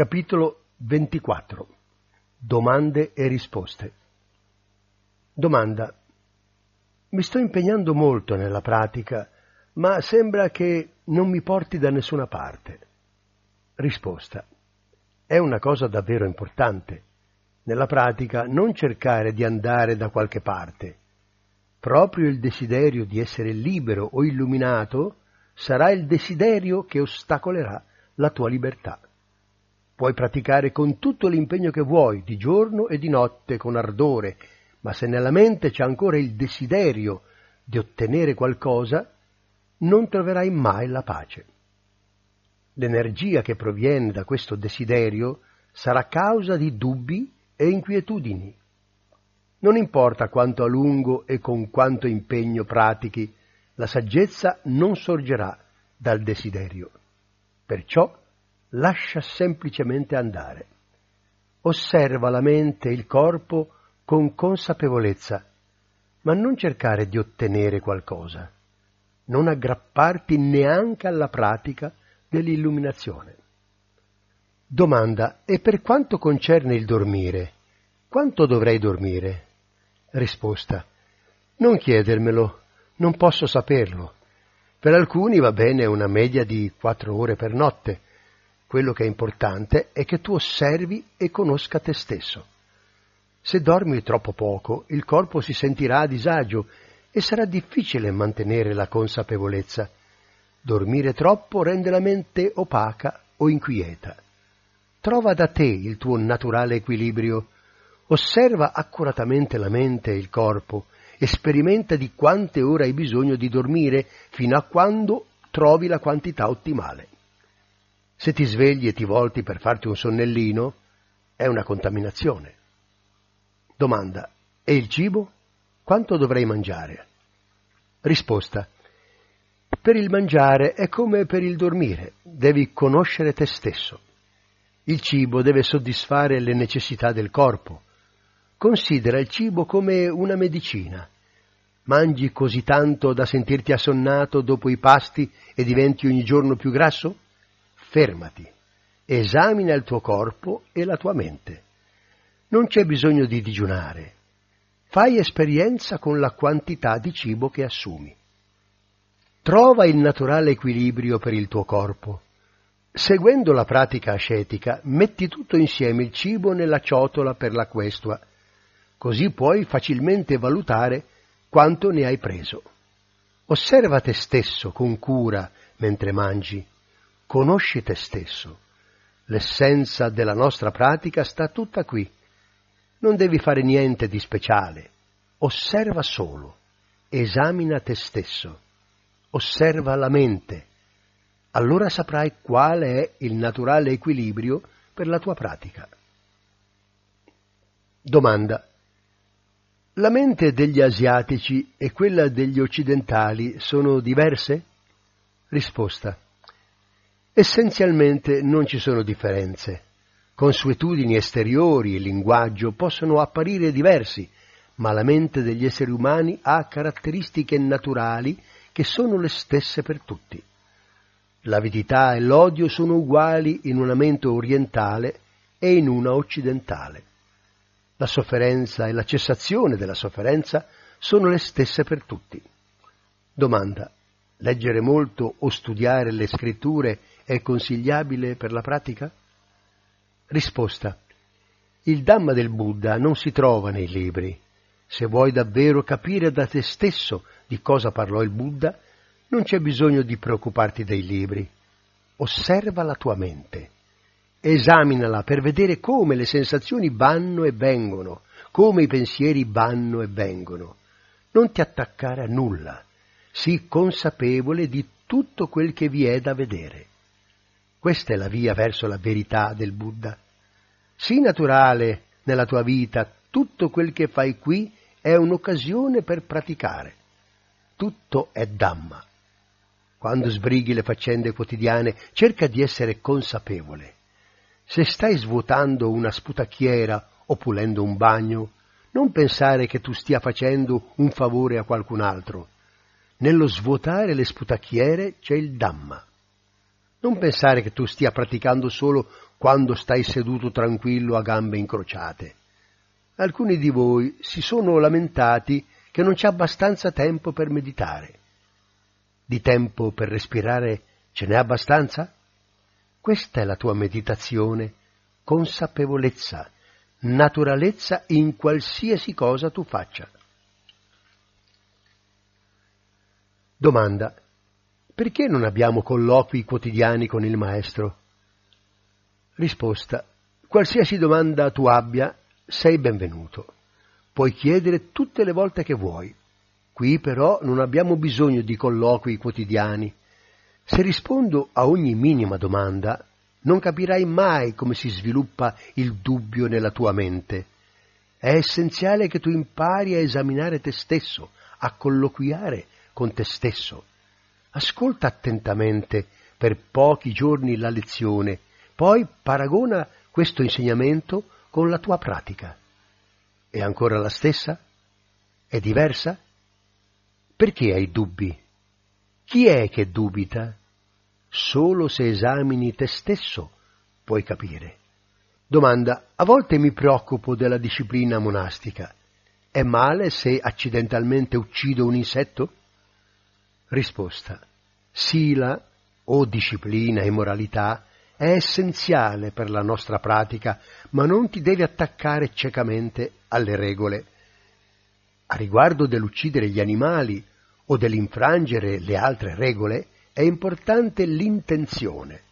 Capitolo 24 Domande e risposte Domanda Mi sto impegnando molto nella pratica, ma sembra che non mi porti da nessuna parte. Risposta È una cosa davvero importante. Nella pratica non cercare di andare da qualche parte. Proprio il desiderio di essere libero o illuminato sarà il desiderio che ostacolerà la tua libertà. Puoi praticare con tutto l'impegno che vuoi, di giorno e di notte, con ardore, ma se nella mente c'è ancora il desiderio di ottenere qualcosa, non troverai mai la pace. L'energia che proviene da questo desiderio sarà causa di dubbi e inquietudini. Non importa quanto a lungo e con quanto impegno pratichi, la saggezza non sorgerà dal desiderio. Perciò lascia semplicemente andare. Osserva la mente e il corpo con consapevolezza, ma non cercare di ottenere qualcosa. Non aggrapparti neanche alla pratica dell'illuminazione. Domanda, e per quanto concerne il dormire, quanto dovrei dormire? Risposta, non chiedermelo, non posso saperlo. Per alcuni va bene una media di quattro ore per notte, quello che è importante è che tu osservi e conosca te stesso. Se dormi troppo poco, il corpo si sentirà a disagio e sarà difficile mantenere la consapevolezza. Dormire troppo rende la mente opaca o inquieta. Trova da te il tuo naturale equilibrio, osserva accuratamente la mente e il corpo, e sperimenta di quante ore hai bisogno di dormire fino a quando trovi la quantità ottimale. Se ti svegli e ti volti per farti un sonnellino, è una contaminazione. Domanda. E il cibo? Quanto dovrei mangiare? Risposta. Per il mangiare è come per il dormire, devi conoscere te stesso. Il cibo deve soddisfare le necessità del corpo. Considera il cibo come una medicina. Mangi così tanto da sentirti assonnato dopo i pasti e diventi ogni giorno più grasso? Fermati, esamina il tuo corpo e la tua mente. Non c'è bisogno di digiunare. Fai esperienza con la quantità di cibo che assumi. Trova il naturale equilibrio per il tuo corpo. Seguendo la pratica ascetica, metti tutto insieme il cibo nella ciotola per la questua, così puoi facilmente valutare quanto ne hai preso. Osserva te stesso con cura mentre mangi conosci te stesso. L'essenza della nostra pratica sta tutta qui. Non devi fare niente di speciale. Osserva solo. Esamina te stesso. Osserva la mente. Allora saprai quale è il naturale equilibrio per la tua pratica. Domanda. La mente degli asiatici e quella degli occidentali sono diverse? Risposta. Essenzialmente non ci sono differenze. Consuetudini esteriori e linguaggio possono apparire diversi, ma la mente degli esseri umani ha caratteristiche naturali che sono le stesse per tutti. L'avidità e l'odio sono uguali in una mente orientale e in una occidentale. La sofferenza e la cessazione della sofferenza sono le stesse per tutti. Domanda. Leggere molto o studiare le scritture è consigliabile per la pratica? Risposta. Il Dhamma del Buddha non si trova nei libri. Se vuoi davvero capire da te stesso di cosa parlò il Buddha, non c'è bisogno di preoccuparti dei libri. Osserva la tua mente. Esaminala per vedere come le sensazioni vanno e vengono, come i pensieri vanno e vengono. Non ti attaccare a nulla. Sii consapevole di tutto quel che vi è da vedere. Questa è la via verso la verità del Buddha. Sii naturale nella tua vita, tutto quel che fai qui è un'occasione per praticare. Tutto è Dhamma. Quando sbrighi le faccende quotidiane, cerca di essere consapevole. Se stai svuotando una sputacchiera o pulendo un bagno, non pensare che tu stia facendo un favore a qualcun altro. Nello svuotare le sputacchiere c'è il Dhamma. Non pensare che tu stia praticando solo quando stai seduto tranquillo a gambe incrociate. Alcuni di voi si sono lamentati che non c'è abbastanza tempo per meditare. Di tempo per respirare ce n'è abbastanza? Questa è la tua meditazione, consapevolezza, naturalezza in qualsiasi cosa tu faccia. Domanda. Perché non abbiamo colloqui quotidiani con il maestro? Risposta. Qualsiasi domanda tu abbia, sei benvenuto. Puoi chiedere tutte le volte che vuoi. Qui però non abbiamo bisogno di colloqui quotidiani. Se rispondo a ogni minima domanda, non capirai mai come si sviluppa il dubbio nella tua mente. È essenziale che tu impari a esaminare te stesso, a colloquiare con te stesso. Ascolta attentamente per pochi giorni la lezione, poi paragona questo insegnamento con la tua pratica. È ancora la stessa? È diversa? Perché hai dubbi? Chi è che dubita? Solo se esamini te stesso puoi capire. Domanda. A volte mi preoccupo della disciplina monastica. È male se accidentalmente uccido un insetto? Risposta. Sila o disciplina e moralità è essenziale per la nostra pratica, ma non ti devi attaccare ciecamente alle regole. A riguardo dell'uccidere gli animali o dell'infrangere le altre regole, è importante l'intenzione.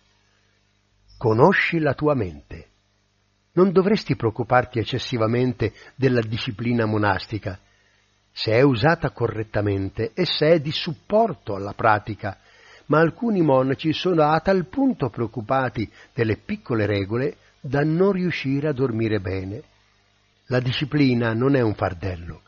Conosci la tua mente. Non dovresti preoccuparti eccessivamente della disciplina monastica. Se è usata correttamente, essa è di supporto alla pratica, ma alcuni monaci sono a tal punto preoccupati delle piccole regole da non riuscire a dormire bene. La disciplina non è un fardello.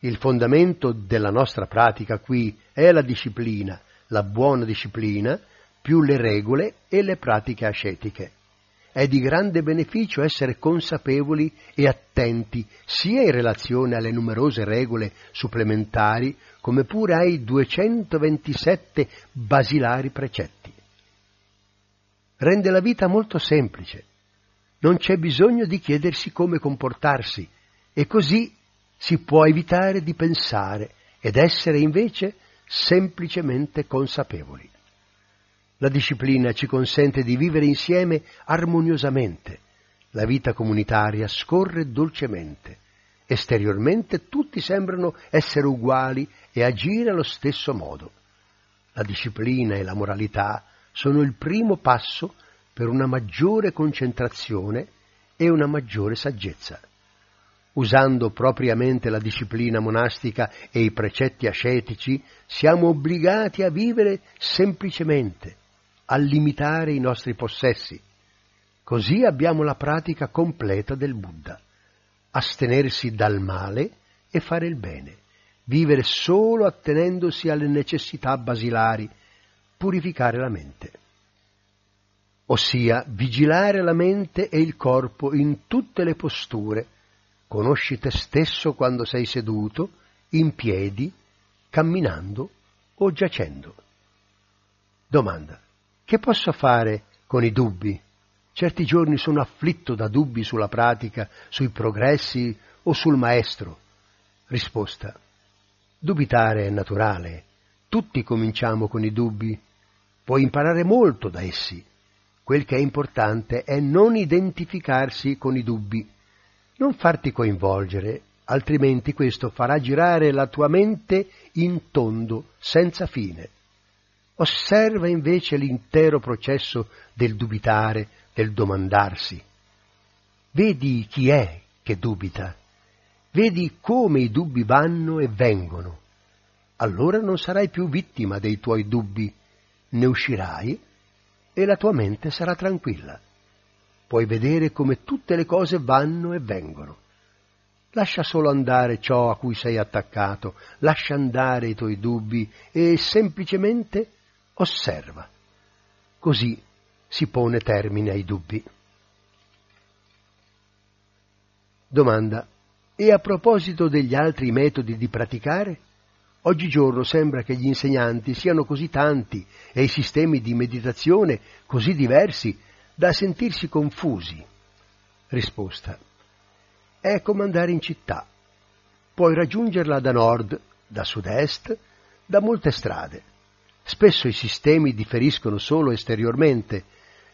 Il fondamento della nostra pratica qui è la disciplina, la buona disciplina, più le regole e le pratiche ascetiche. È di grande beneficio essere consapevoli e attenti sia in relazione alle numerose regole supplementari come pure ai 227 basilari precetti. Rende la vita molto semplice. Non c'è bisogno di chiedersi come comportarsi e così si può evitare di pensare ed essere invece semplicemente consapevoli. La disciplina ci consente di vivere insieme armoniosamente. La vita comunitaria scorre dolcemente. Esteriormente tutti sembrano essere uguali e agire allo stesso modo. La disciplina e la moralità sono il primo passo per una maggiore concentrazione e una maggiore saggezza usando propriamente la disciplina monastica e i precetti ascetici, siamo obbligati a vivere semplicemente, a limitare i nostri possessi. Così abbiamo la pratica completa del Buddha, astenersi dal male e fare il bene, vivere solo attenendosi alle necessità basilari, purificare la mente. Ossia, vigilare la mente e il corpo in tutte le posture, Conosci te stesso quando sei seduto, in piedi, camminando o giacendo. Domanda. Che posso fare con i dubbi? Certi giorni sono afflitto da dubbi sulla pratica, sui progressi o sul maestro. Risposta. Dubitare è naturale. Tutti cominciamo con i dubbi. Puoi imparare molto da essi. Quel che è importante è non identificarsi con i dubbi non farti coinvolgere, altrimenti questo farà girare la tua mente in tondo, senza fine. Osserva invece l'intero processo del dubitare, del domandarsi. Vedi chi è che dubita, vedi come i dubbi vanno e vengono. Allora non sarai più vittima dei tuoi dubbi, ne uscirai e la tua mente sarà tranquilla puoi vedere come tutte le cose vanno e vengono. Lascia solo andare ciò a cui sei attaccato, lascia andare i tuoi dubbi e semplicemente osserva. Così si pone termine ai dubbi. Domanda. E a proposito degli altri metodi di praticare? Oggigiorno sembra che gli insegnanti siano così tanti e i sistemi di meditazione così diversi da sentirsi confusi. Risposta. È come andare in città. Puoi raggiungerla da nord, da sud-est, da molte strade. Spesso i sistemi differiscono solo esteriormente.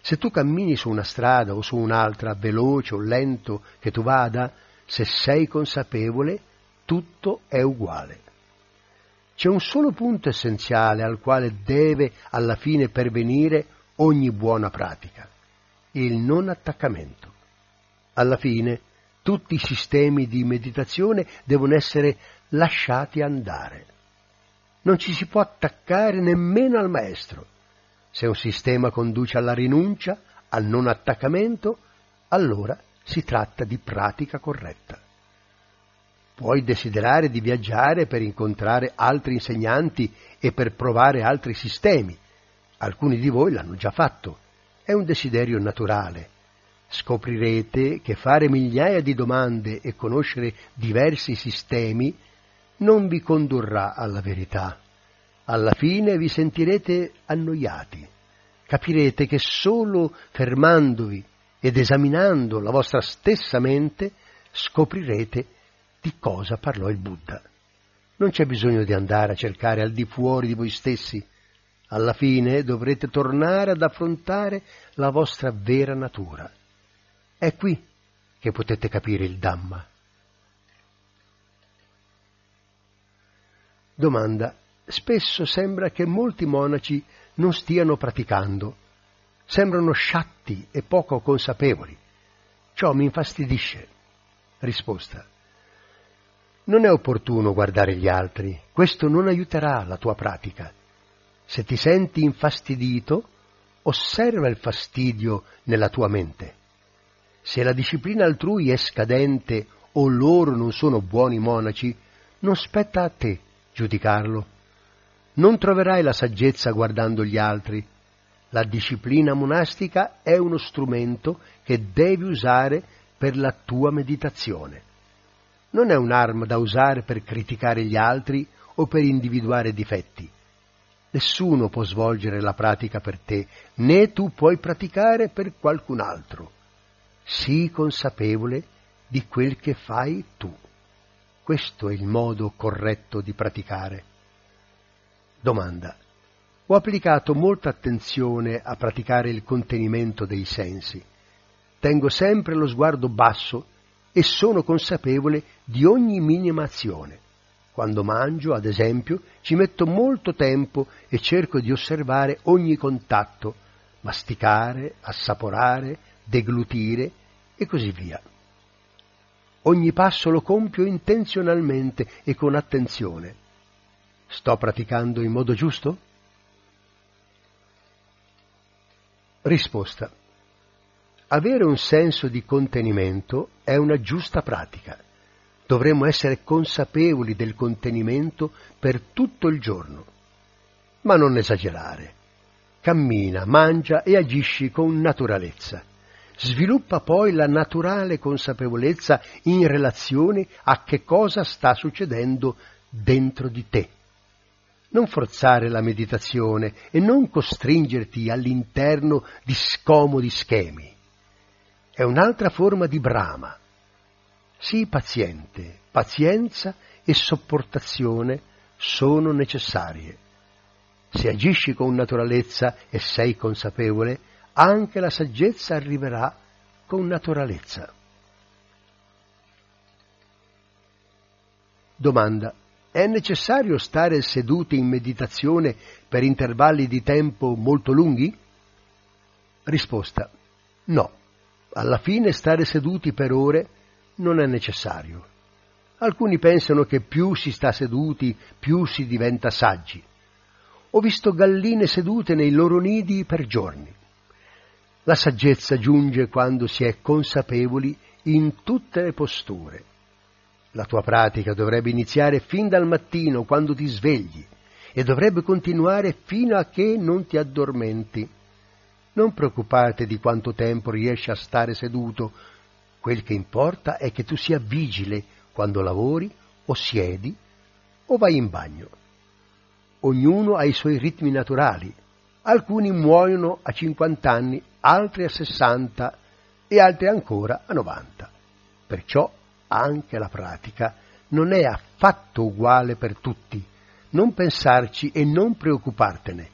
Se tu cammini su una strada o su un'altra, veloce o lento che tu vada, se sei consapevole, tutto è uguale. C'è un solo punto essenziale al quale deve alla fine pervenire ogni buona pratica, il non attaccamento. Alla fine tutti i sistemi di meditazione devono essere lasciati andare. Non ci si può attaccare nemmeno al maestro. Se un sistema conduce alla rinuncia, al non attaccamento, allora si tratta di pratica corretta. Puoi desiderare di viaggiare per incontrare altri insegnanti e per provare altri sistemi. Alcuni di voi l'hanno già fatto. È un desiderio naturale. Scoprirete che fare migliaia di domande e conoscere diversi sistemi non vi condurrà alla verità. Alla fine vi sentirete annoiati. Capirete che solo fermandovi ed esaminando la vostra stessa mente scoprirete di cosa parlò il Buddha. Non c'è bisogno di andare a cercare al di fuori di voi stessi. Alla fine dovrete tornare ad affrontare la vostra vera natura. È qui che potete capire il Dhamma. Domanda. Spesso sembra che molti monaci non stiano praticando. Sembrano sciatti e poco consapevoli. Ciò mi infastidisce. Risposta. Non è opportuno guardare gli altri, questo non aiuterà la tua pratica. Se ti senti infastidito, osserva il fastidio nella tua mente. Se la disciplina altrui è scadente o loro non sono buoni monaci, non spetta a te giudicarlo. Non troverai la saggezza guardando gli altri. La disciplina monastica è uno strumento che devi usare per la tua meditazione non è un'arma da usare per criticare gli altri o per individuare difetti. Nessuno può svolgere la pratica per te, né tu puoi praticare per qualcun altro. Sii consapevole di quel che fai tu. Questo è il modo corretto di praticare. Domanda. Ho applicato molta attenzione a praticare il contenimento dei sensi. Tengo sempre lo sguardo basso e sono consapevole di ogni minima azione. Quando mangio, ad esempio, ci metto molto tempo e cerco di osservare ogni contatto, masticare, assaporare, deglutire e così via. Ogni passo lo compio intenzionalmente e con attenzione. Sto praticando in modo giusto? Risposta. Avere un senso di contenimento è una giusta pratica. Dovremmo essere consapevoli del contenimento per tutto il giorno. Ma non esagerare. Cammina, mangia e agisci con naturalezza. Sviluppa poi la naturale consapevolezza in relazione a che cosa sta succedendo dentro di te. Non forzare la meditazione e non costringerti all'interno di scomodi schemi è un'altra forma di brama. Sii paziente, pazienza e sopportazione sono necessarie. Se agisci con naturalezza e sei consapevole, anche la saggezza arriverà con naturalezza. Domanda. È necessario stare seduti in meditazione per intervalli di tempo molto lunghi? Risposta. No. Alla fine stare seduti per ore non è necessario. Alcuni pensano che più si sta seduti, più si diventa saggi. Ho visto galline sedute nei loro nidi per giorni. La saggezza giunge quando si è consapevoli in tutte le posture. La tua pratica dovrebbe iniziare fin dal mattino, quando ti svegli, e dovrebbe continuare fino a che non ti addormenti. Non preoccupate di quanto tempo riesci a stare seduto, quel che importa è che tu sia vigile quando lavori o siedi o vai in bagno. ognuno ha i suoi ritmi naturali. Alcuni muoiono a 50 anni, altri a 60 e altri ancora a 90. Perciò anche la pratica non è affatto uguale per tutti. Non pensarci e non preoccupartene.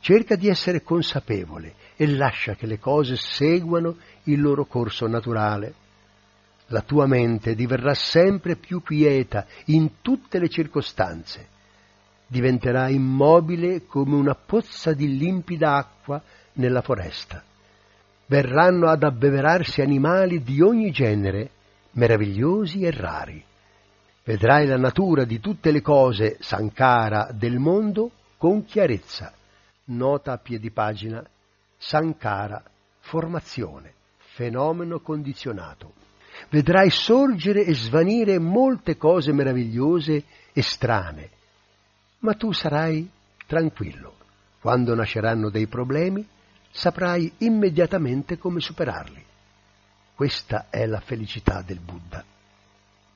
Cerca di essere consapevole e lascia che le cose seguano il loro corso naturale. La tua mente diverrà sempre più quieta in tutte le circostanze. Diventerà immobile come una pozza di limpida acqua nella foresta. Verranno ad abbeverarsi animali di ogni genere, meravigliosi e rari. Vedrai la natura di tutte le cose sankara del mondo con chiarezza Nota a piedi pagina. Sankara, formazione, fenomeno condizionato. Vedrai sorgere e svanire molte cose meravigliose e strane, ma tu sarai tranquillo. Quando nasceranno dei problemi, saprai immediatamente come superarli. Questa è la felicità del Buddha.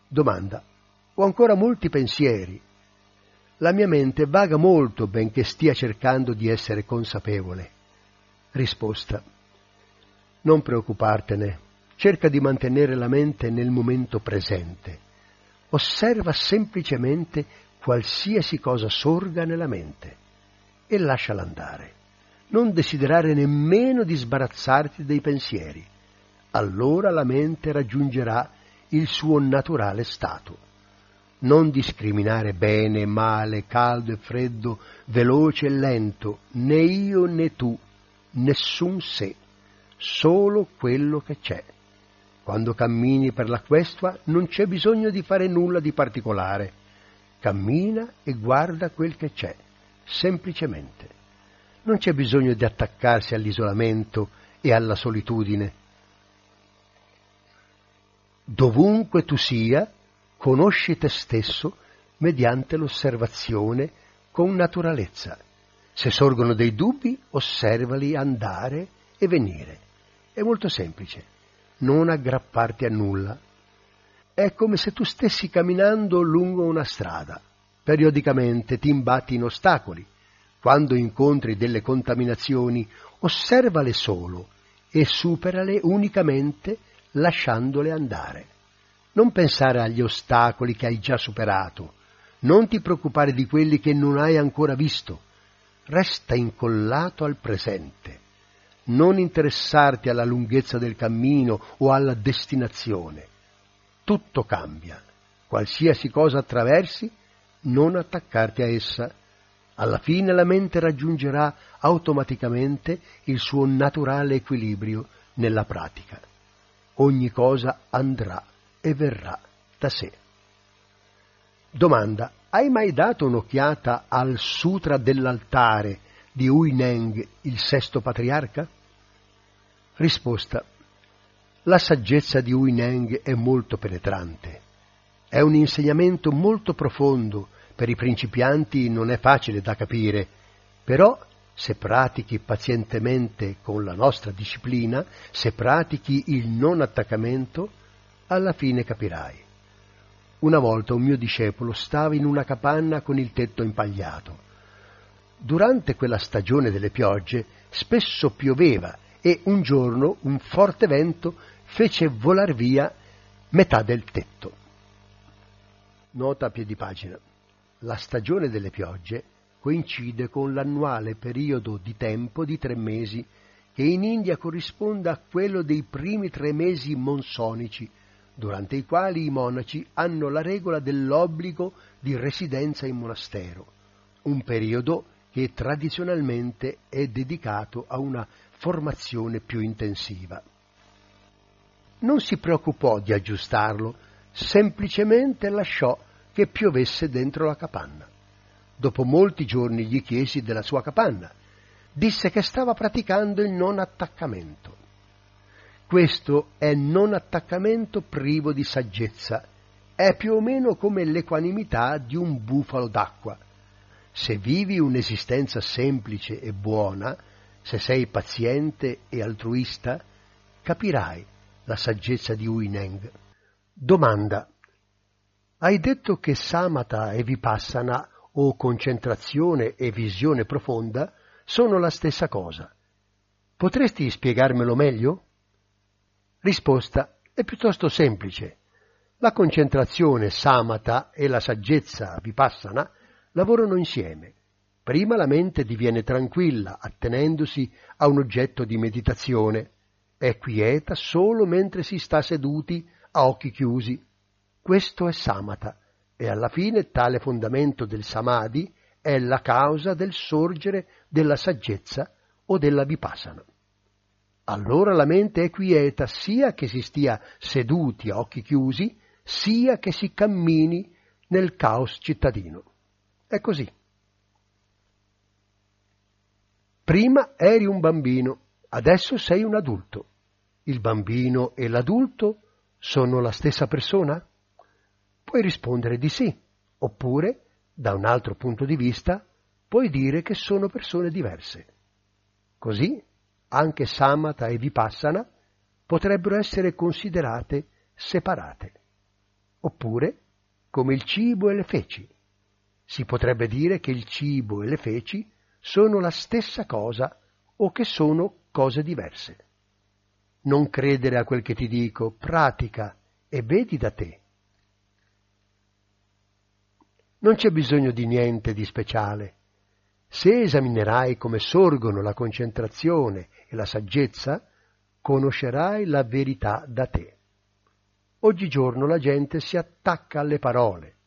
Domanda. Ho ancora molti pensieri, la mia mente vaga molto benché stia cercando di essere consapevole. Risposta. Non preoccupartene, cerca di mantenere la mente nel momento presente. Osserva semplicemente qualsiasi cosa sorga nella mente e lasciala andare. Non desiderare nemmeno di sbarazzarti dei pensieri. Allora la mente raggiungerà il suo naturale stato non discriminare bene e male, caldo e freddo, veloce e lento, né io né tu, nessun sé, solo quello che c'è. Quando cammini per la questua non c'è bisogno di fare nulla di particolare. Cammina e guarda quel che c'è, semplicemente. Non c'è bisogno di attaccarsi all'isolamento e alla solitudine. Dovunque tu sia, conosci te stesso mediante l'osservazione con naturalezza. Se sorgono dei dubbi, osservali andare e venire. È molto semplice. Non aggrapparti a nulla. È come se tu stessi camminando lungo una strada. Periodicamente ti imbatti in ostacoli. Quando incontri delle contaminazioni, osservale solo e superale unicamente lasciandole andare. Non pensare agli ostacoli che hai già superato, non ti preoccupare di quelli che non hai ancora visto. Resta incollato al presente. Non interessarti alla lunghezza del cammino o alla destinazione. Tutto cambia. Qualsiasi cosa attraversi, non attaccarti a essa. Alla fine la mente raggiungerà automaticamente il suo naturale equilibrio nella pratica. Ogni cosa andrà e verrà da sé. Domanda. Hai mai dato un'occhiata al Sutra dell'altare di Huineng, il sesto patriarca? Risposta. La saggezza di Huineng è molto penetrante. È un insegnamento molto profondo, per i principianti non è facile da capire, però se pratichi pazientemente con la nostra disciplina, se pratichi il non attaccamento, alla fine capirai. Una volta un mio discepolo stava in una capanna con il tetto impagliato. Durante quella stagione delle piogge spesso pioveva e un giorno un forte vento fece volar via metà del tetto. Nota a piedi pagina. La stagione delle piogge coincide con l'annuale periodo di tempo di tre mesi che in India corrisponde a quello dei primi tre mesi monsonici durante i quali i monaci hanno la regola dell'obbligo di residenza in monastero, un periodo che tradizionalmente è dedicato a una formazione più intensiva. Non si preoccupò di aggiustarlo, semplicemente lasciò che piovesse dentro la capanna. Dopo molti giorni gli chiesi della sua capanna. Disse che stava praticando il non attaccamento. Questo è non attaccamento privo di saggezza, è più o meno come l'equanimità di un bufalo d'acqua. Se vivi un'esistenza semplice e buona, se sei paziente e altruista, capirai la saggezza di Uineng. Domanda. Hai detto che Samata e Vipassana o concentrazione e visione profonda sono la stessa cosa. Potresti spiegarmelo meglio? Risposta è piuttosto semplice. La concentrazione samata e la saggezza vipassana lavorano insieme. Prima la mente diviene tranquilla, attenendosi a un oggetto di meditazione. È quieta solo mentre si sta seduti a occhi chiusi. Questo è samata e alla fine tale fondamento del samadhi è la causa del sorgere della saggezza o della vipassana. Allora la mente è quieta sia che si stia seduti a occhi chiusi, sia che si cammini nel caos cittadino. È così. Prima eri un bambino, adesso sei un adulto. Il bambino e l'adulto sono la stessa persona? Puoi rispondere di sì, oppure, da un altro punto di vista, puoi dire che sono persone diverse. Così anche Samatha e Vipassana potrebbero essere considerate separate. Oppure, come il cibo e le feci. Si potrebbe dire che il cibo e le feci sono la stessa cosa o che sono cose diverse. Non credere a quel che ti dico, pratica e vedi da te. Non c'è bisogno di niente di speciale. Se esaminerai come sorgono la concentrazione e la saggezza, conoscerai la verità da te. Oggigiorno la gente si attacca alle parole,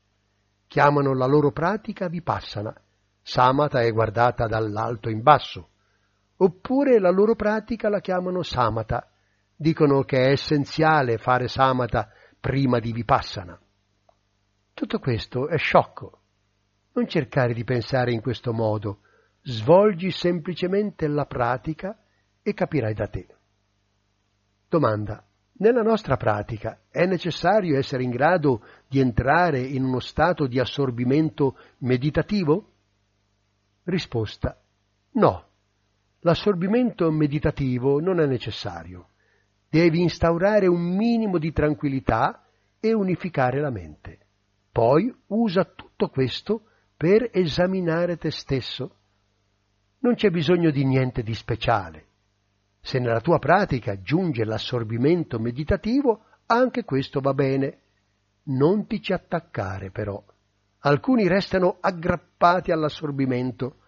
chiamano la loro pratica vipassana Samata è guardata dall'alto in basso, oppure la loro pratica la chiamano Samata, dicono che è essenziale fare Samata prima di Vipassana. Tutto questo è sciocco. Non cercare di pensare in questo modo, svolgi semplicemente la pratica e capirai da te. Domanda. Nella nostra pratica è necessario essere in grado di entrare in uno stato di assorbimento meditativo? Risposta. No. L'assorbimento meditativo non è necessario. Devi instaurare un minimo di tranquillità e unificare la mente. Poi usa tutto questo per esaminare te stesso. Non c'è bisogno di niente di speciale. Se nella tua pratica giunge l'assorbimento meditativo, anche questo va bene. Non ti ci attaccare però. Alcuni restano aggrappati all'assorbimento.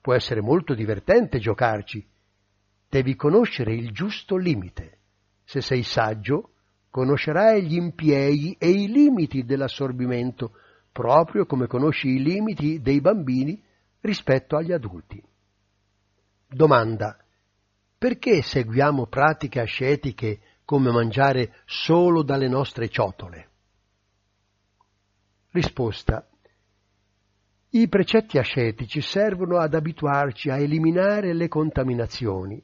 Può essere molto divertente giocarci. Devi conoscere il giusto limite. Se sei saggio, conoscerai gli impieghi e i limiti dell'assorbimento, proprio come conosci i limiti dei bambini rispetto agli adulti. Domanda. Perché seguiamo pratiche ascetiche come mangiare solo dalle nostre ciotole? Risposta. I precetti ascetici servono ad abituarci a eliminare le contaminazioni.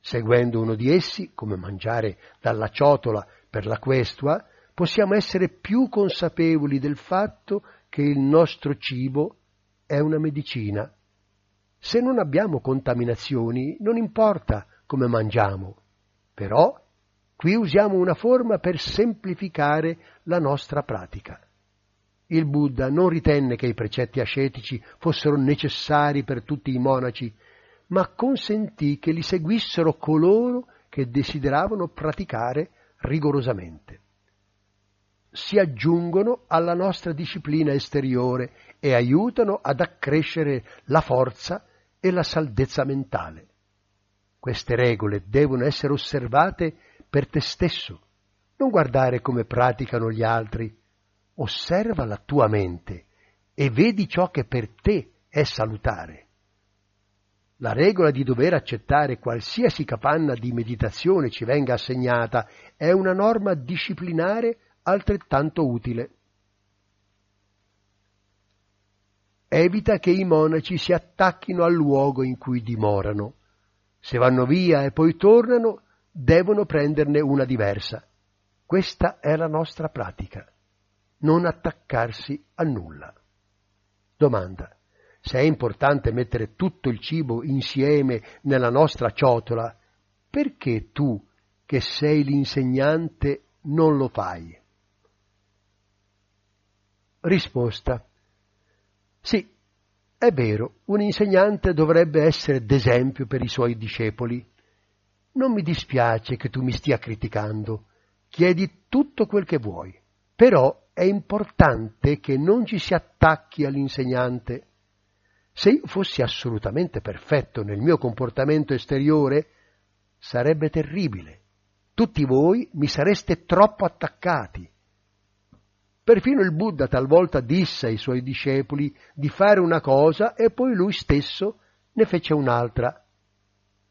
Seguendo uno di essi, come mangiare dalla ciotola per la questua, possiamo essere più consapevoli del fatto che il nostro cibo è una medicina. Se non abbiamo contaminazioni, non importa come mangiamo, però qui usiamo una forma per semplificare la nostra pratica. Il Buddha non ritenne che i precetti ascetici fossero necessari per tutti i monaci, ma consentì che li seguissero coloro che desideravano praticare rigorosamente. Si aggiungono alla nostra disciplina esteriore e aiutano ad accrescere la forza e la saldezza mentale. Queste regole devono essere osservate per te stesso, non guardare come praticano gli altri, osserva la tua mente e vedi ciò che per te è salutare. La regola di dover accettare qualsiasi capanna di meditazione ci venga assegnata è una norma disciplinare altrettanto utile. Evita che i monaci si attacchino al luogo in cui dimorano. Se vanno via e poi tornano, devono prenderne una diversa. Questa è la nostra pratica non attaccarsi a nulla. Domanda. Se è importante mettere tutto il cibo insieme nella nostra ciotola, perché tu, che sei l'insegnante, non lo fai? Risposta. Sì, È vero, un insegnante dovrebbe essere d'esempio per i suoi discepoli. Non mi dispiace che tu mi stia criticando. Chiedi tutto quel che vuoi. Però è importante che non ci si attacchi all'insegnante. Se io fossi assolutamente perfetto nel mio comportamento esteriore, sarebbe terribile. Tutti voi mi sareste troppo attaccati. Perfino il Buddha talvolta disse ai suoi discepoli di fare una cosa e poi lui stesso ne fece un'altra.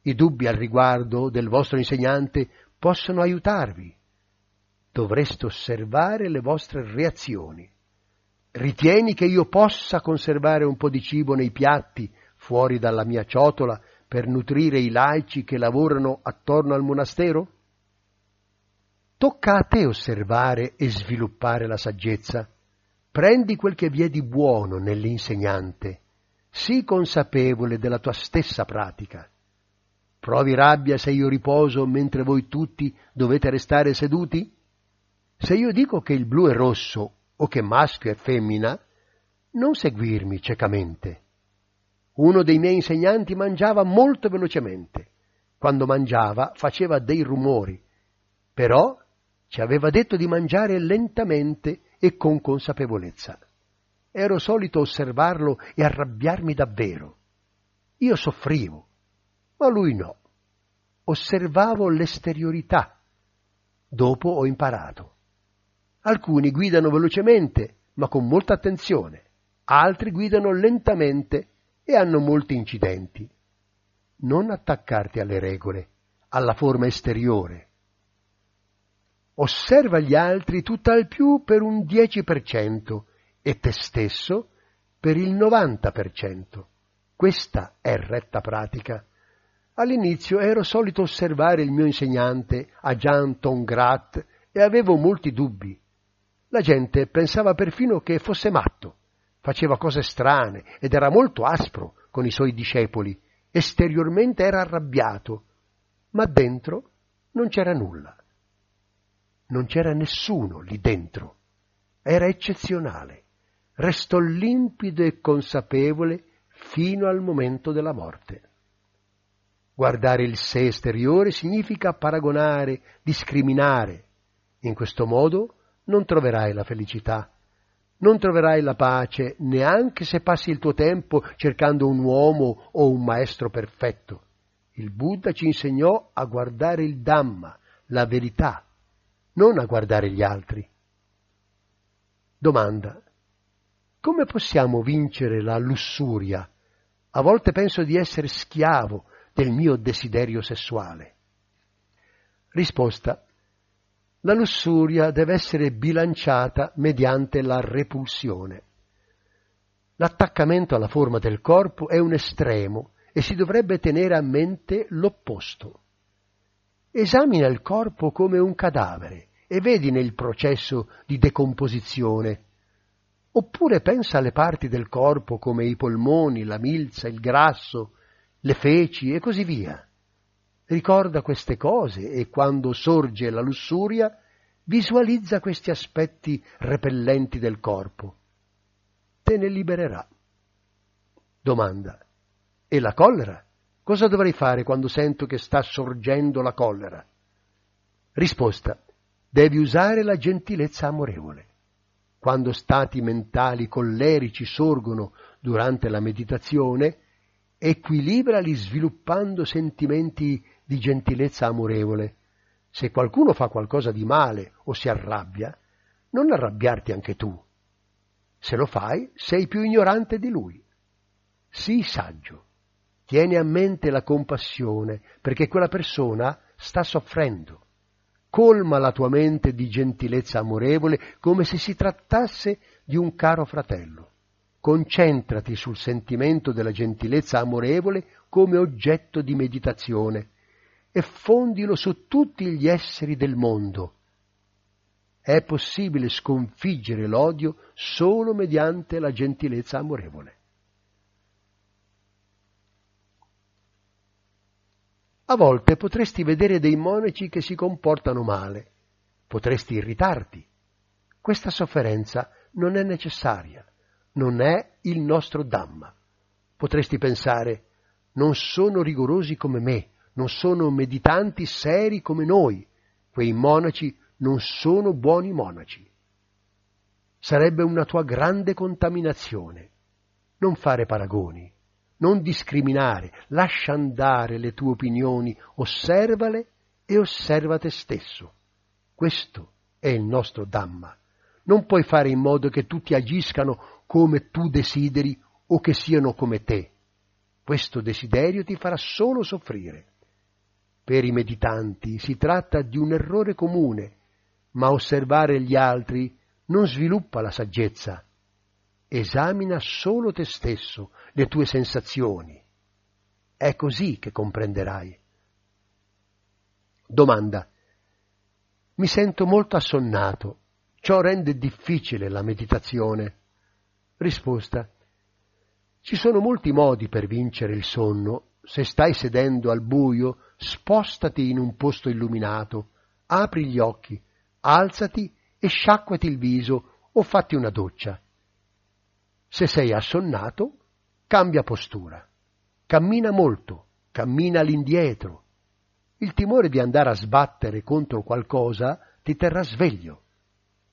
I dubbi al riguardo del vostro insegnante possono aiutarvi. Dovreste osservare le vostre reazioni. Ritieni che io possa conservare un po' di cibo nei piatti fuori dalla mia ciotola per nutrire i laici che lavorano attorno al monastero? Tocca a te osservare e sviluppare la saggezza. Prendi quel che vi è di buono nell'insegnante. Sii consapevole della tua stessa pratica. Provi rabbia se io riposo mentre voi tutti dovete restare seduti? Se io dico che il blu è rosso o che maschio è femmina, non seguirmi ciecamente. Uno dei miei insegnanti mangiava molto velocemente. Quando mangiava faceva dei rumori, però ci aveva detto di mangiare lentamente e con consapevolezza. Ero solito osservarlo e arrabbiarmi davvero. Io soffrivo, ma lui no. Osservavo l'esteriorità. Dopo ho imparato. Alcuni guidano velocemente, ma con molta attenzione. Altri guidano lentamente e hanno molti incidenti. Non attaccarti alle regole, alla forma esteriore, osserva gli altri tutt'al più per un 10% e te stesso per il 90%. Questa è retta pratica. All'inizio ero solito osservare il mio insegnante, Ajahn Tongrat, e avevo molti dubbi. La gente pensava perfino che fosse matto, faceva cose strane ed era molto aspro con i suoi discepoli, esteriormente era arrabbiato, ma dentro non c'era nulla. Non c'era nessuno lì dentro. Era eccezionale. Restò limpido e consapevole fino al momento della morte. Guardare il sé esteriore significa paragonare, discriminare. In questo modo non troverai la felicità, non troverai la pace neanche se passi il tuo tempo cercando un uomo o un maestro perfetto. Il Buddha ci insegnò a guardare il Dhamma, la verità, non a guardare gli altri. Domanda. Come possiamo vincere la lussuria? A volte penso di essere schiavo del mio desiderio sessuale. Risposta. La lussuria deve essere bilanciata mediante la repulsione. L'attaccamento alla forma del corpo è un estremo e si dovrebbe tenere a mente l'opposto. Esamina il corpo come un cadavere e vedi nel processo di decomposizione. Oppure pensa alle parti del corpo come i polmoni, la milza, il grasso, le feci e così via. Ricorda queste cose e quando sorge la lussuria visualizza questi aspetti repellenti del corpo. Te ne libererà. Domanda. E la collera? Cosa dovrei fare quando sento che sta sorgendo la collera? Risposta. Devi usare la gentilezza amorevole. Quando stati mentali collerici sorgono durante la meditazione, equilibrali sviluppando sentimenti di gentilezza amorevole. Se qualcuno fa qualcosa di male o si arrabbia, non arrabbiarti anche tu. Se lo fai, sei più ignorante di lui. Sii saggio. Tieni a mente la compassione perché quella persona sta soffrendo. Colma la tua mente di gentilezza amorevole come se si trattasse di un caro fratello. Concentrati sul sentimento della gentilezza amorevole come oggetto di meditazione e fondilo su tutti gli esseri del mondo. È possibile sconfiggere l'odio solo mediante la gentilezza amorevole. A volte potresti vedere dei monaci che si comportano male, potresti irritarti. Questa sofferenza non è necessaria, non è il nostro Dhamma. Potresti pensare, non sono rigorosi come me, non sono meditanti seri come noi, quei monaci non sono buoni monaci. Sarebbe una tua grande contaminazione. Non fare paragoni, non discriminare, lascia andare le tue opinioni, osservale e osserva te stesso. Questo è il nostro Dhamma. Non puoi fare in modo che tutti agiscano come tu desideri o che siano come te. Questo desiderio ti farà solo soffrire. Per i meditanti si tratta di un errore comune, ma osservare gli altri non sviluppa la saggezza. Esamina solo te stesso, le tue sensazioni. È così che comprenderai. Domanda. Mi sento molto assonnato. Ciò rende difficile la meditazione. Risposta. Ci sono molti modi per vincere il sonno. Se stai sedendo al buio, spostati in un posto illuminato, apri gli occhi, alzati e sciacquati il viso o fatti una doccia. Se sei assonnato, cambia postura. Cammina molto, cammina all'indietro. Il timore di andare a sbattere contro qualcosa ti terrà sveglio.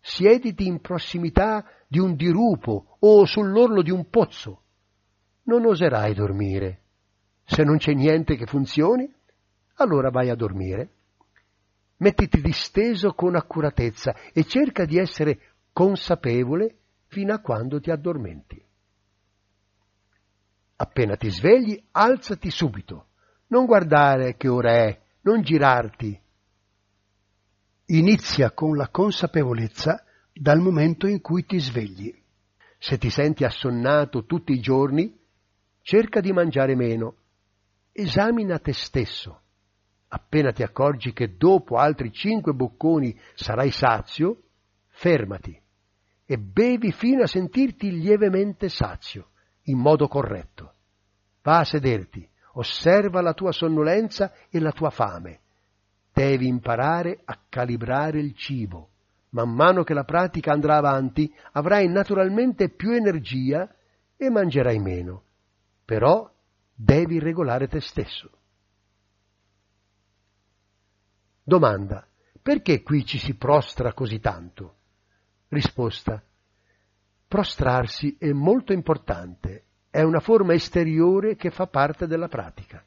Siediti in prossimità di un dirupo o sull'orlo di un pozzo. Non oserai dormire. Se non c'è niente che funzioni, allora vai a dormire. Mettiti disteso con accuratezza e cerca di essere consapevole fino a quando ti addormenti. Appena ti svegli, alzati subito. Non guardare che ora è, non girarti. Inizia con la consapevolezza dal momento in cui ti svegli. Se ti senti assonnato tutti i giorni, cerca di mangiare meno. Esamina te stesso. Appena ti accorgi che dopo altri cinque bocconi sarai sazio, fermati e bevi fino a sentirti lievemente sazio, in modo corretto. Va a sederti, osserva la tua sonnolenza e la tua fame. Devi imparare a calibrare il cibo. Man mano che la pratica andrà avanti, avrai naturalmente più energia e mangerai meno. Però devi regolare te stesso. Domanda. Perché qui ci si prostra così tanto? Risposta. Prostrarsi è molto importante è una forma esteriore che fa parte della pratica.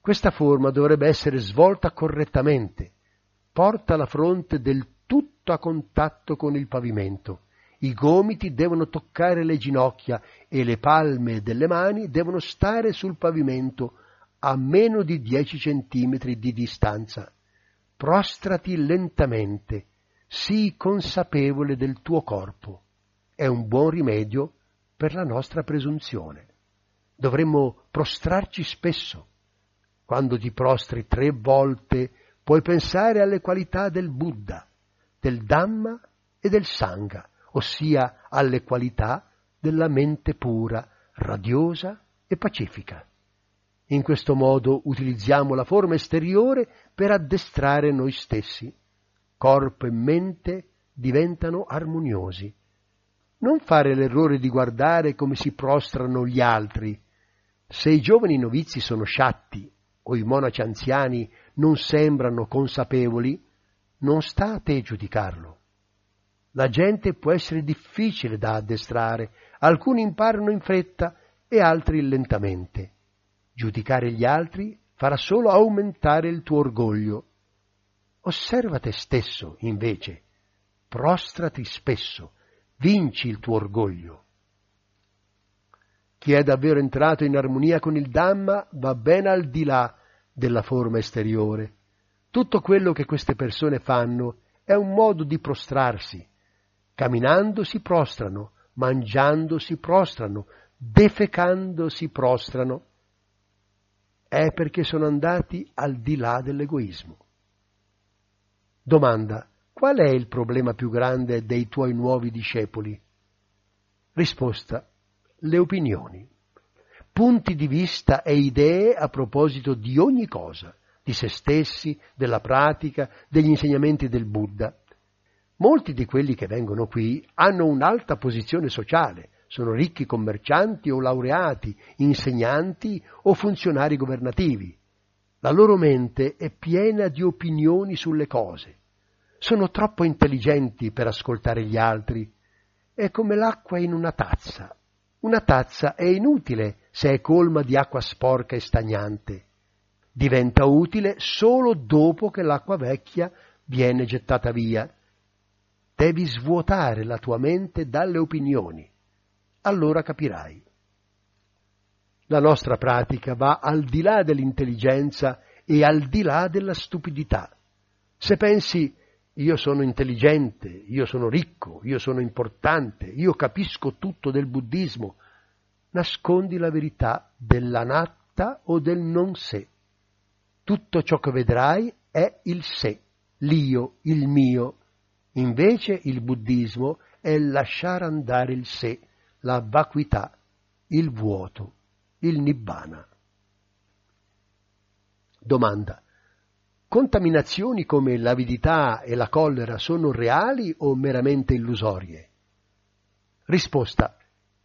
Questa forma dovrebbe essere svolta correttamente, porta la fronte del tutto a contatto con il pavimento, i gomiti devono toccare le ginocchia e le palme delle mani devono stare sul pavimento a meno di dieci centimetri di distanza. Prostrati lentamente, sii consapevole del tuo corpo. È un buon rimedio per la nostra presunzione. Dovremmo prostrarci spesso. Quando ti prostri tre volte puoi pensare alle qualità del Buddha, del Dhamma e del Sangha, ossia alle qualità della mente pura, radiosa e pacifica. In questo modo utilizziamo la forma esteriore per addestrare noi stessi. Corpo e mente diventano armoniosi non fare l'errore di guardare come si prostrano gli altri. Se i giovani novizi sono sciatti o i monaci anziani non sembrano consapevoli, non sta a te giudicarlo. La gente può essere difficile da addestrare, alcuni imparano in fretta e altri lentamente. Giudicare gli altri farà solo aumentare il tuo orgoglio. Osserva te stesso, invece, prostrati spesso, vinci il tuo orgoglio. Chi è davvero entrato in armonia con il Dhamma va ben al di là della forma esteriore. Tutto quello che queste persone fanno è un modo di prostrarsi. Camminando si prostrano, mangiando si prostrano, defecando si prostrano. È perché sono andati al di là dell'egoismo. Domanda. Qual è il problema più grande dei tuoi nuovi discepoli? Risposta. Le opinioni. Punti di vista e idee a proposito di ogni cosa, di se stessi, della pratica, degli insegnamenti del Buddha. Molti di quelli che vengono qui hanno un'alta posizione sociale, sono ricchi commercianti o laureati, insegnanti o funzionari governativi. La loro mente è piena di opinioni sulle cose. Sono troppo intelligenti per ascoltare gli altri. È come l'acqua in una tazza. Una tazza è inutile se è colma di acqua sporca e stagnante. Diventa utile solo dopo che l'acqua vecchia viene gettata via. Devi svuotare la tua mente dalle opinioni. Allora capirai. La nostra pratica va al di là dell'intelligenza e al di là della stupidità. Se pensi io sono intelligente, io sono ricco, io sono importante, io capisco tutto del buddismo, nascondi la verità dell'anatta o del non sé. Tutto ciò che vedrai è il sé, l'io, il mio. Invece il buddismo è lasciare andare il sé, la vacuità, il vuoto, il nibbana. Domanda. Contaminazioni come l'avidità e la collera sono reali o meramente illusorie? Risposta.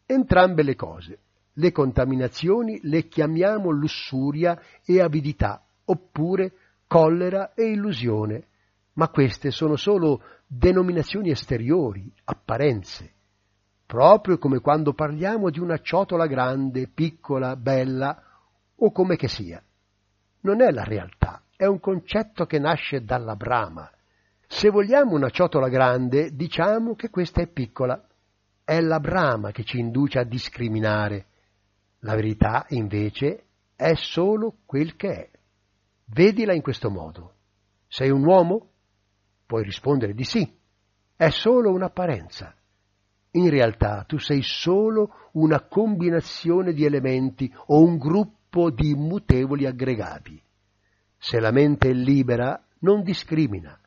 Entrambe le cose. Le contaminazioni le chiamiamo lussuria e avidità, oppure collera e illusione, ma queste sono solo denominazioni esteriori, apparenze, proprio come quando parliamo di una ciotola grande, piccola, bella o come che sia. Non è la realtà, è un concetto che nasce dalla brama. Se vogliamo una ciotola grande, diciamo che questa è piccola. È la brama che ci induce a discriminare. La verità, invece, è solo quel che è. Vedila in questo modo. Sei un uomo? Puoi rispondere di sì. È solo un'apparenza. In realtà tu sei solo una combinazione di elementi o un gruppo di immutevoli aggregati. Se la mente è libera, non discrimina.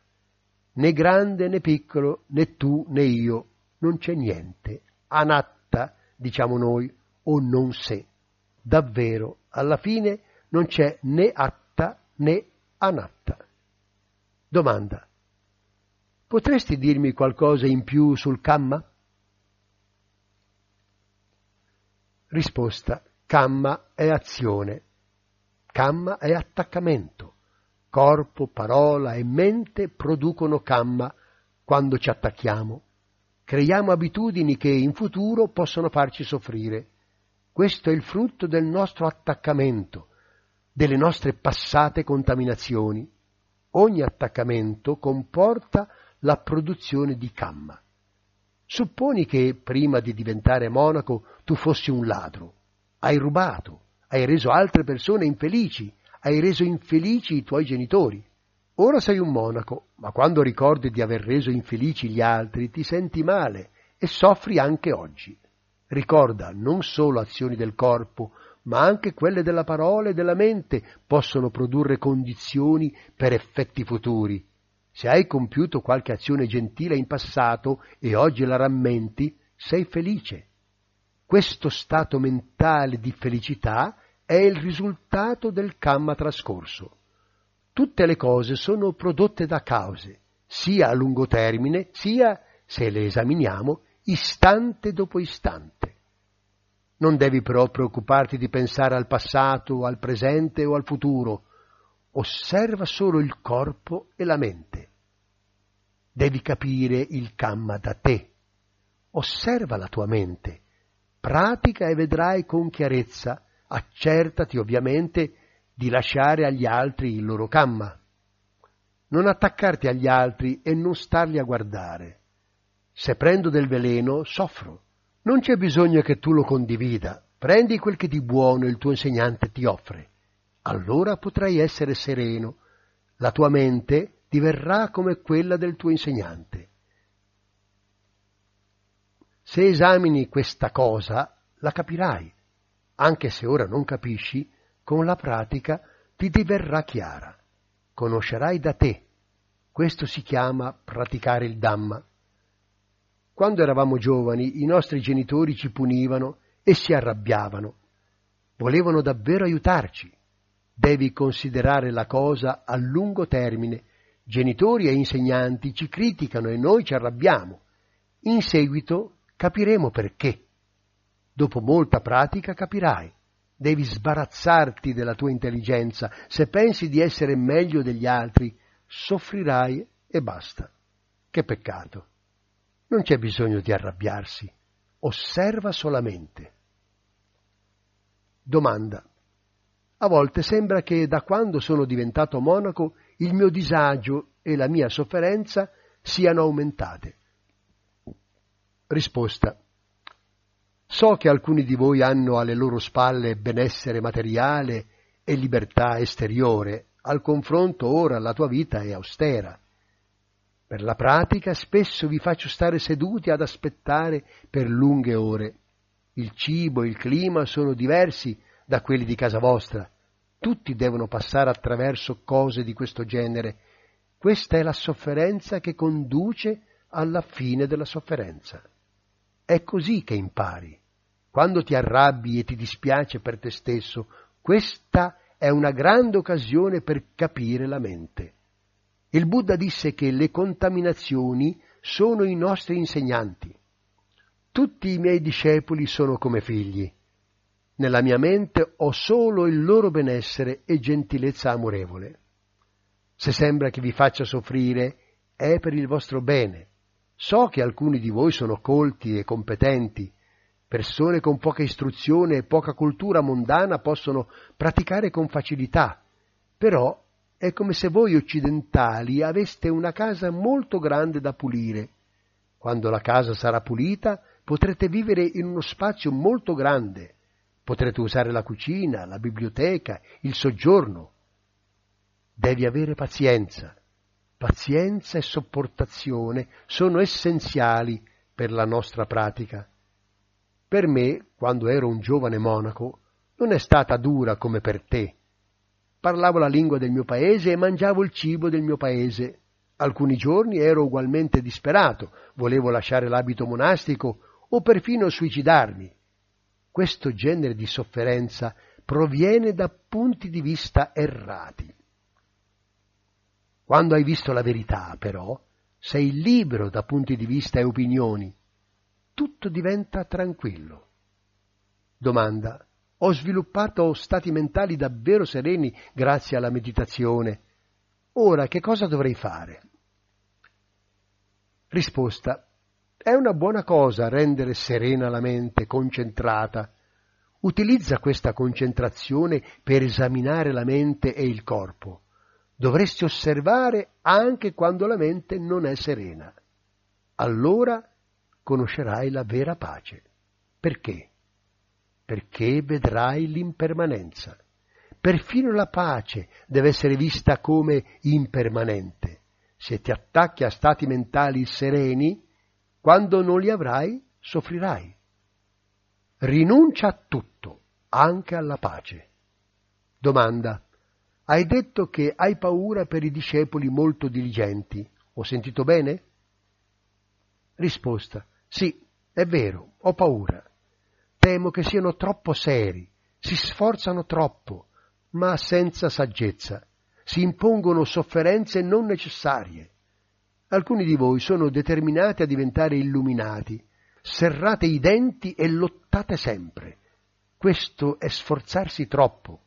Né grande né piccolo, né tu né io, non c'è niente. Anatta, diciamo noi, o non sé. Davvero, alla fine non c'è né atta né anatta. Domanda. Potresti dirmi qualcosa in più sul kamma? Risposta. Kamma è azione. Kamma è attaccamento. Corpo, parola e mente producono kamma quando ci attacchiamo. Creiamo abitudini che in futuro possono farci soffrire. Questo è il frutto del nostro attaccamento, delle nostre passate contaminazioni. Ogni attaccamento comporta la produzione di kamma. Supponi che prima di diventare monaco tu fossi un ladro, hai rubato, hai reso altre persone infelici, hai reso infelici i tuoi genitori. Ora sei un monaco, ma quando ricordi di aver reso infelici gli altri ti senti male e soffri anche oggi. Ricorda, non solo azioni del corpo, ma anche quelle della parola e della mente possono produrre condizioni per effetti futuri. Se hai compiuto qualche azione gentile in passato e oggi la rammenti, sei felice. Questo stato mentale di felicità è il risultato del kamma trascorso. Tutte le cose sono prodotte da cause, sia a lungo termine, sia, se le esaminiamo, istante dopo istante. Non devi però preoccuparti di pensare al passato, al presente o al futuro. Osserva solo il corpo e la mente. Devi capire il Kamma da te. Osserva la tua mente, pratica e vedrai con chiarezza, accertati ovviamente di lasciare agli altri il loro Kamma. Non attaccarti agli altri e non starli a guardare. Se prendo del veleno, soffro. Non c'è bisogno che tu lo condivida. Prendi quel che di buono il tuo insegnante ti offre. Allora potrai essere sereno. La tua mente diverrà come quella del tuo insegnante. Se esamini questa cosa, la capirai, anche se ora non capisci, con la pratica ti diverrà chiara. Conoscerai da te. Questo si chiama praticare il Dhamma. Quando eravamo giovani, i nostri genitori ci punivano e si arrabbiavano. Volevano davvero aiutarci. Devi considerare la cosa a lungo termine Genitori e insegnanti ci criticano e noi ci arrabbiamo. In seguito capiremo perché. Dopo molta pratica capirai. Devi sbarazzarti della tua intelligenza. Se pensi di essere meglio degli altri, soffrirai e basta. Che peccato. Non c'è bisogno di arrabbiarsi. Osserva solamente. Domanda. A volte sembra che da quando sono diventato monaco il mio disagio e la mia sofferenza siano aumentate. Risposta. So che alcuni di voi hanno alle loro spalle benessere materiale e libertà esteriore, al confronto ora la tua vita è austera. Per la pratica spesso vi faccio stare seduti ad aspettare per lunghe ore. Il cibo e il clima sono diversi da quelli di casa vostra. Tutti devono passare attraverso cose di questo genere. Questa è la sofferenza che conduce alla fine della sofferenza. È così che impari. Quando ti arrabbi e ti dispiace per te stesso, questa è una grande occasione per capire la mente. Il Buddha disse che le contaminazioni sono i nostri insegnanti. Tutti i miei discepoli sono come figli. Nella mia mente ho solo il loro benessere e gentilezza amorevole. Se sembra che vi faccia soffrire, è per il vostro bene. So che alcuni di voi sono colti e competenti, persone con poca istruzione e poca cultura mondana possono praticare con facilità, però è come se voi occidentali aveste una casa molto grande da pulire. Quando la casa sarà pulita potrete vivere in uno spazio molto grande, potrete usare la cucina, la biblioteca, il soggiorno. Devi avere pazienza, Pazienza e sopportazione sono essenziali per la nostra pratica. Per me, quando ero un giovane monaco, non è stata dura come per te. Parlavo la lingua del mio paese e mangiavo il cibo del mio paese. Alcuni giorni ero ugualmente disperato, volevo lasciare l'abito monastico o perfino suicidarmi. Questo genere di sofferenza proviene da punti di vista errati. Quando hai visto la verità, però, sei libero da punti di vista e opinioni. Tutto diventa tranquillo. Domanda. Ho sviluppato stati mentali davvero sereni grazie alla meditazione. Ora che cosa dovrei fare? Risposta. È una buona cosa rendere serena la mente, concentrata. Utilizza questa concentrazione per esaminare la mente e il corpo dovresti osservare anche quando la mente non è serena. Allora conoscerai la vera pace. Perché? Perché vedrai l'impermanenza. Perfino la pace deve essere vista come impermanente. Se ti attacchi a stati mentali sereni, quando non li avrai, soffrirai. Rinuncia a tutto, anche alla pace. Domanda. Hai detto che hai paura per i discepoli molto diligenti. Ho sentito bene? Risposta. Sì, è vero, ho paura. Temo che siano troppo seri, si sforzano troppo, ma senza saggezza. Si impongono sofferenze non necessarie. Alcuni di voi sono determinati a diventare illuminati. Serrate i denti e lottate sempre. Questo è sforzarsi troppo.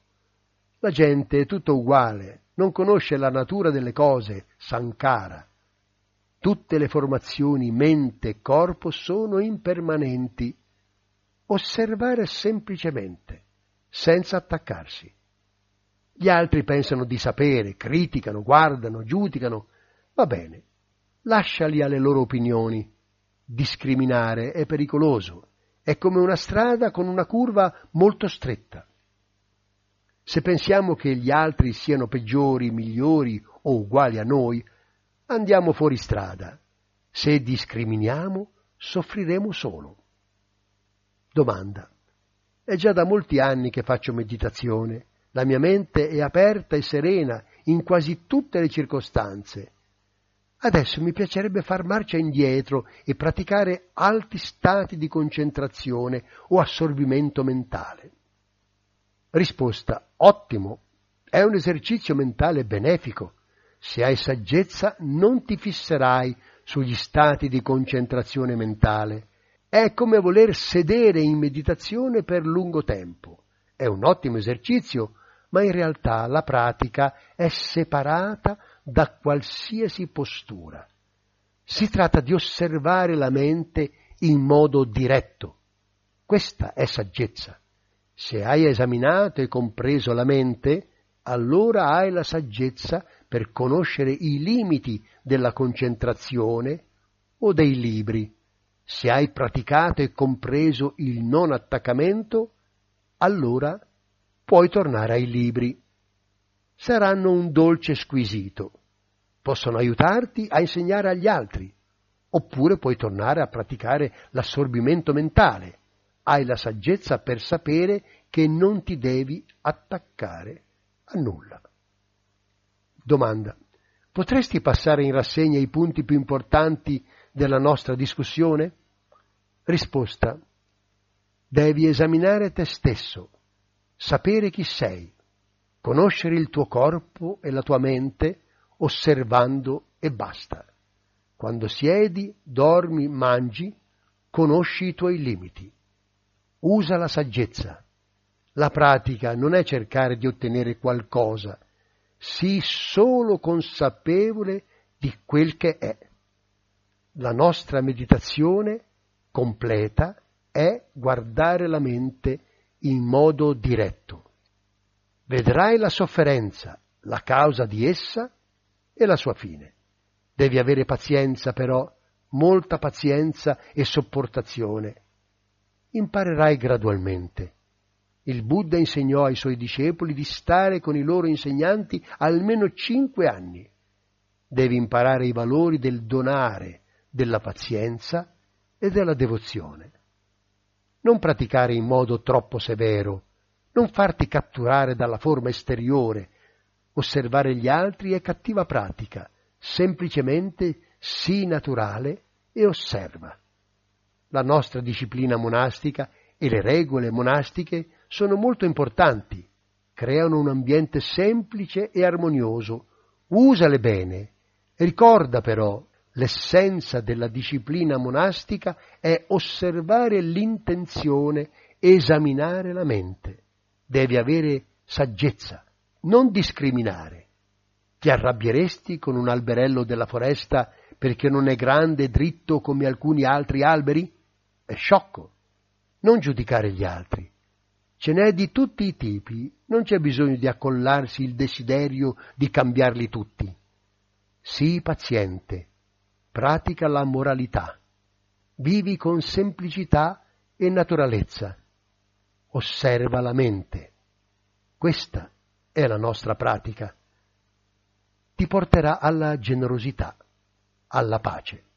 La gente è tutto uguale, non conosce la natura delle cose, Sankara. Tutte le formazioni mente e corpo sono impermanenti. Osservare semplicemente, senza attaccarsi. Gli altri pensano di sapere, criticano, guardano, giudicano. Va bene, lasciali alle loro opinioni. Discriminare è pericoloso, è come una strada con una curva molto stretta. Se pensiamo che gli altri siano peggiori, migliori o uguali a noi, andiamo fuori strada. Se discriminiamo, soffriremo solo. Domanda. È già da molti anni che faccio meditazione. La mia mente è aperta e serena in quasi tutte le circostanze. Adesso mi piacerebbe far marcia indietro e praticare alti stati di concentrazione o assorbimento mentale. Risposta. Ottimo. È un esercizio mentale benefico. Se hai saggezza non ti fisserai sugli stati di concentrazione mentale. È come voler sedere in meditazione per lungo tempo. È un ottimo esercizio, ma in realtà la pratica è separata da qualsiasi postura. Si tratta di osservare la mente in modo diretto. Questa è saggezza. Se hai esaminato e compreso la mente, allora hai la saggezza per conoscere i limiti della concentrazione o dei libri. Se hai praticato e compreso il non attaccamento, allora puoi tornare ai libri. Saranno un dolce squisito. Possono aiutarti a insegnare agli altri. Oppure puoi tornare a praticare l'assorbimento mentale. Hai la saggezza per sapere che non ti devi attaccare a nulla. Domanda. Potresti passare in rassegna i punti più importanti della nostra discussione? Risposta. Devi esaminare te stesso sapere chi sei, conoscere il tuo corpo e la tua mente osservando e basta. Quando siedi, dormi, mangi, conosci i tuoi limiti. Usa la saggezza. La pratica non è cercare di ottenere qualcosa, sii solo consapevole di quel che è. La nostra meditazione completa è guardare la mente in modo diretto. Vedrai la sofferenza, la causa di essa e la sua fine. Devi avere pazienza però, molta pazienza e sopportazione. Imparerai gradualmente. Il Buddha insegnò ai suoi discepoli di stare con i loro insegnanti almeno cinque anni. Devi imparare i valori del donare, della pazienza e della devozione non praticare in modo troppo severo, non farti catturare dalla forma esteriore. Osservare gli altri è cattiva pratica, semplicemente sii naturale e osserva. La nostra disciplina monastica e le regole monastiche sono molto importanti, creano un ambiente semplice e armonioso, usale bene. Ricorda però L'essenza della disciplina monastica è osservare l'intenzione, esaminare la mente. Devi avere saggezza, non discriminare. Ti arrabbieresti con un alberello della foresta perché non è grande e dritto come alcuni altri alberi? È sciocco. Non giudicare gli altri. Ce n'è di tutti i tipi, non c'è bisogno di accollarsi il desiderio di cambiarli tutti. Sii paziente, pratica la moralità, vivi con semplicità e naturalezza, osserva la mente. Questa è la nostra pratica. Ti porterà alla generosità, alla pace.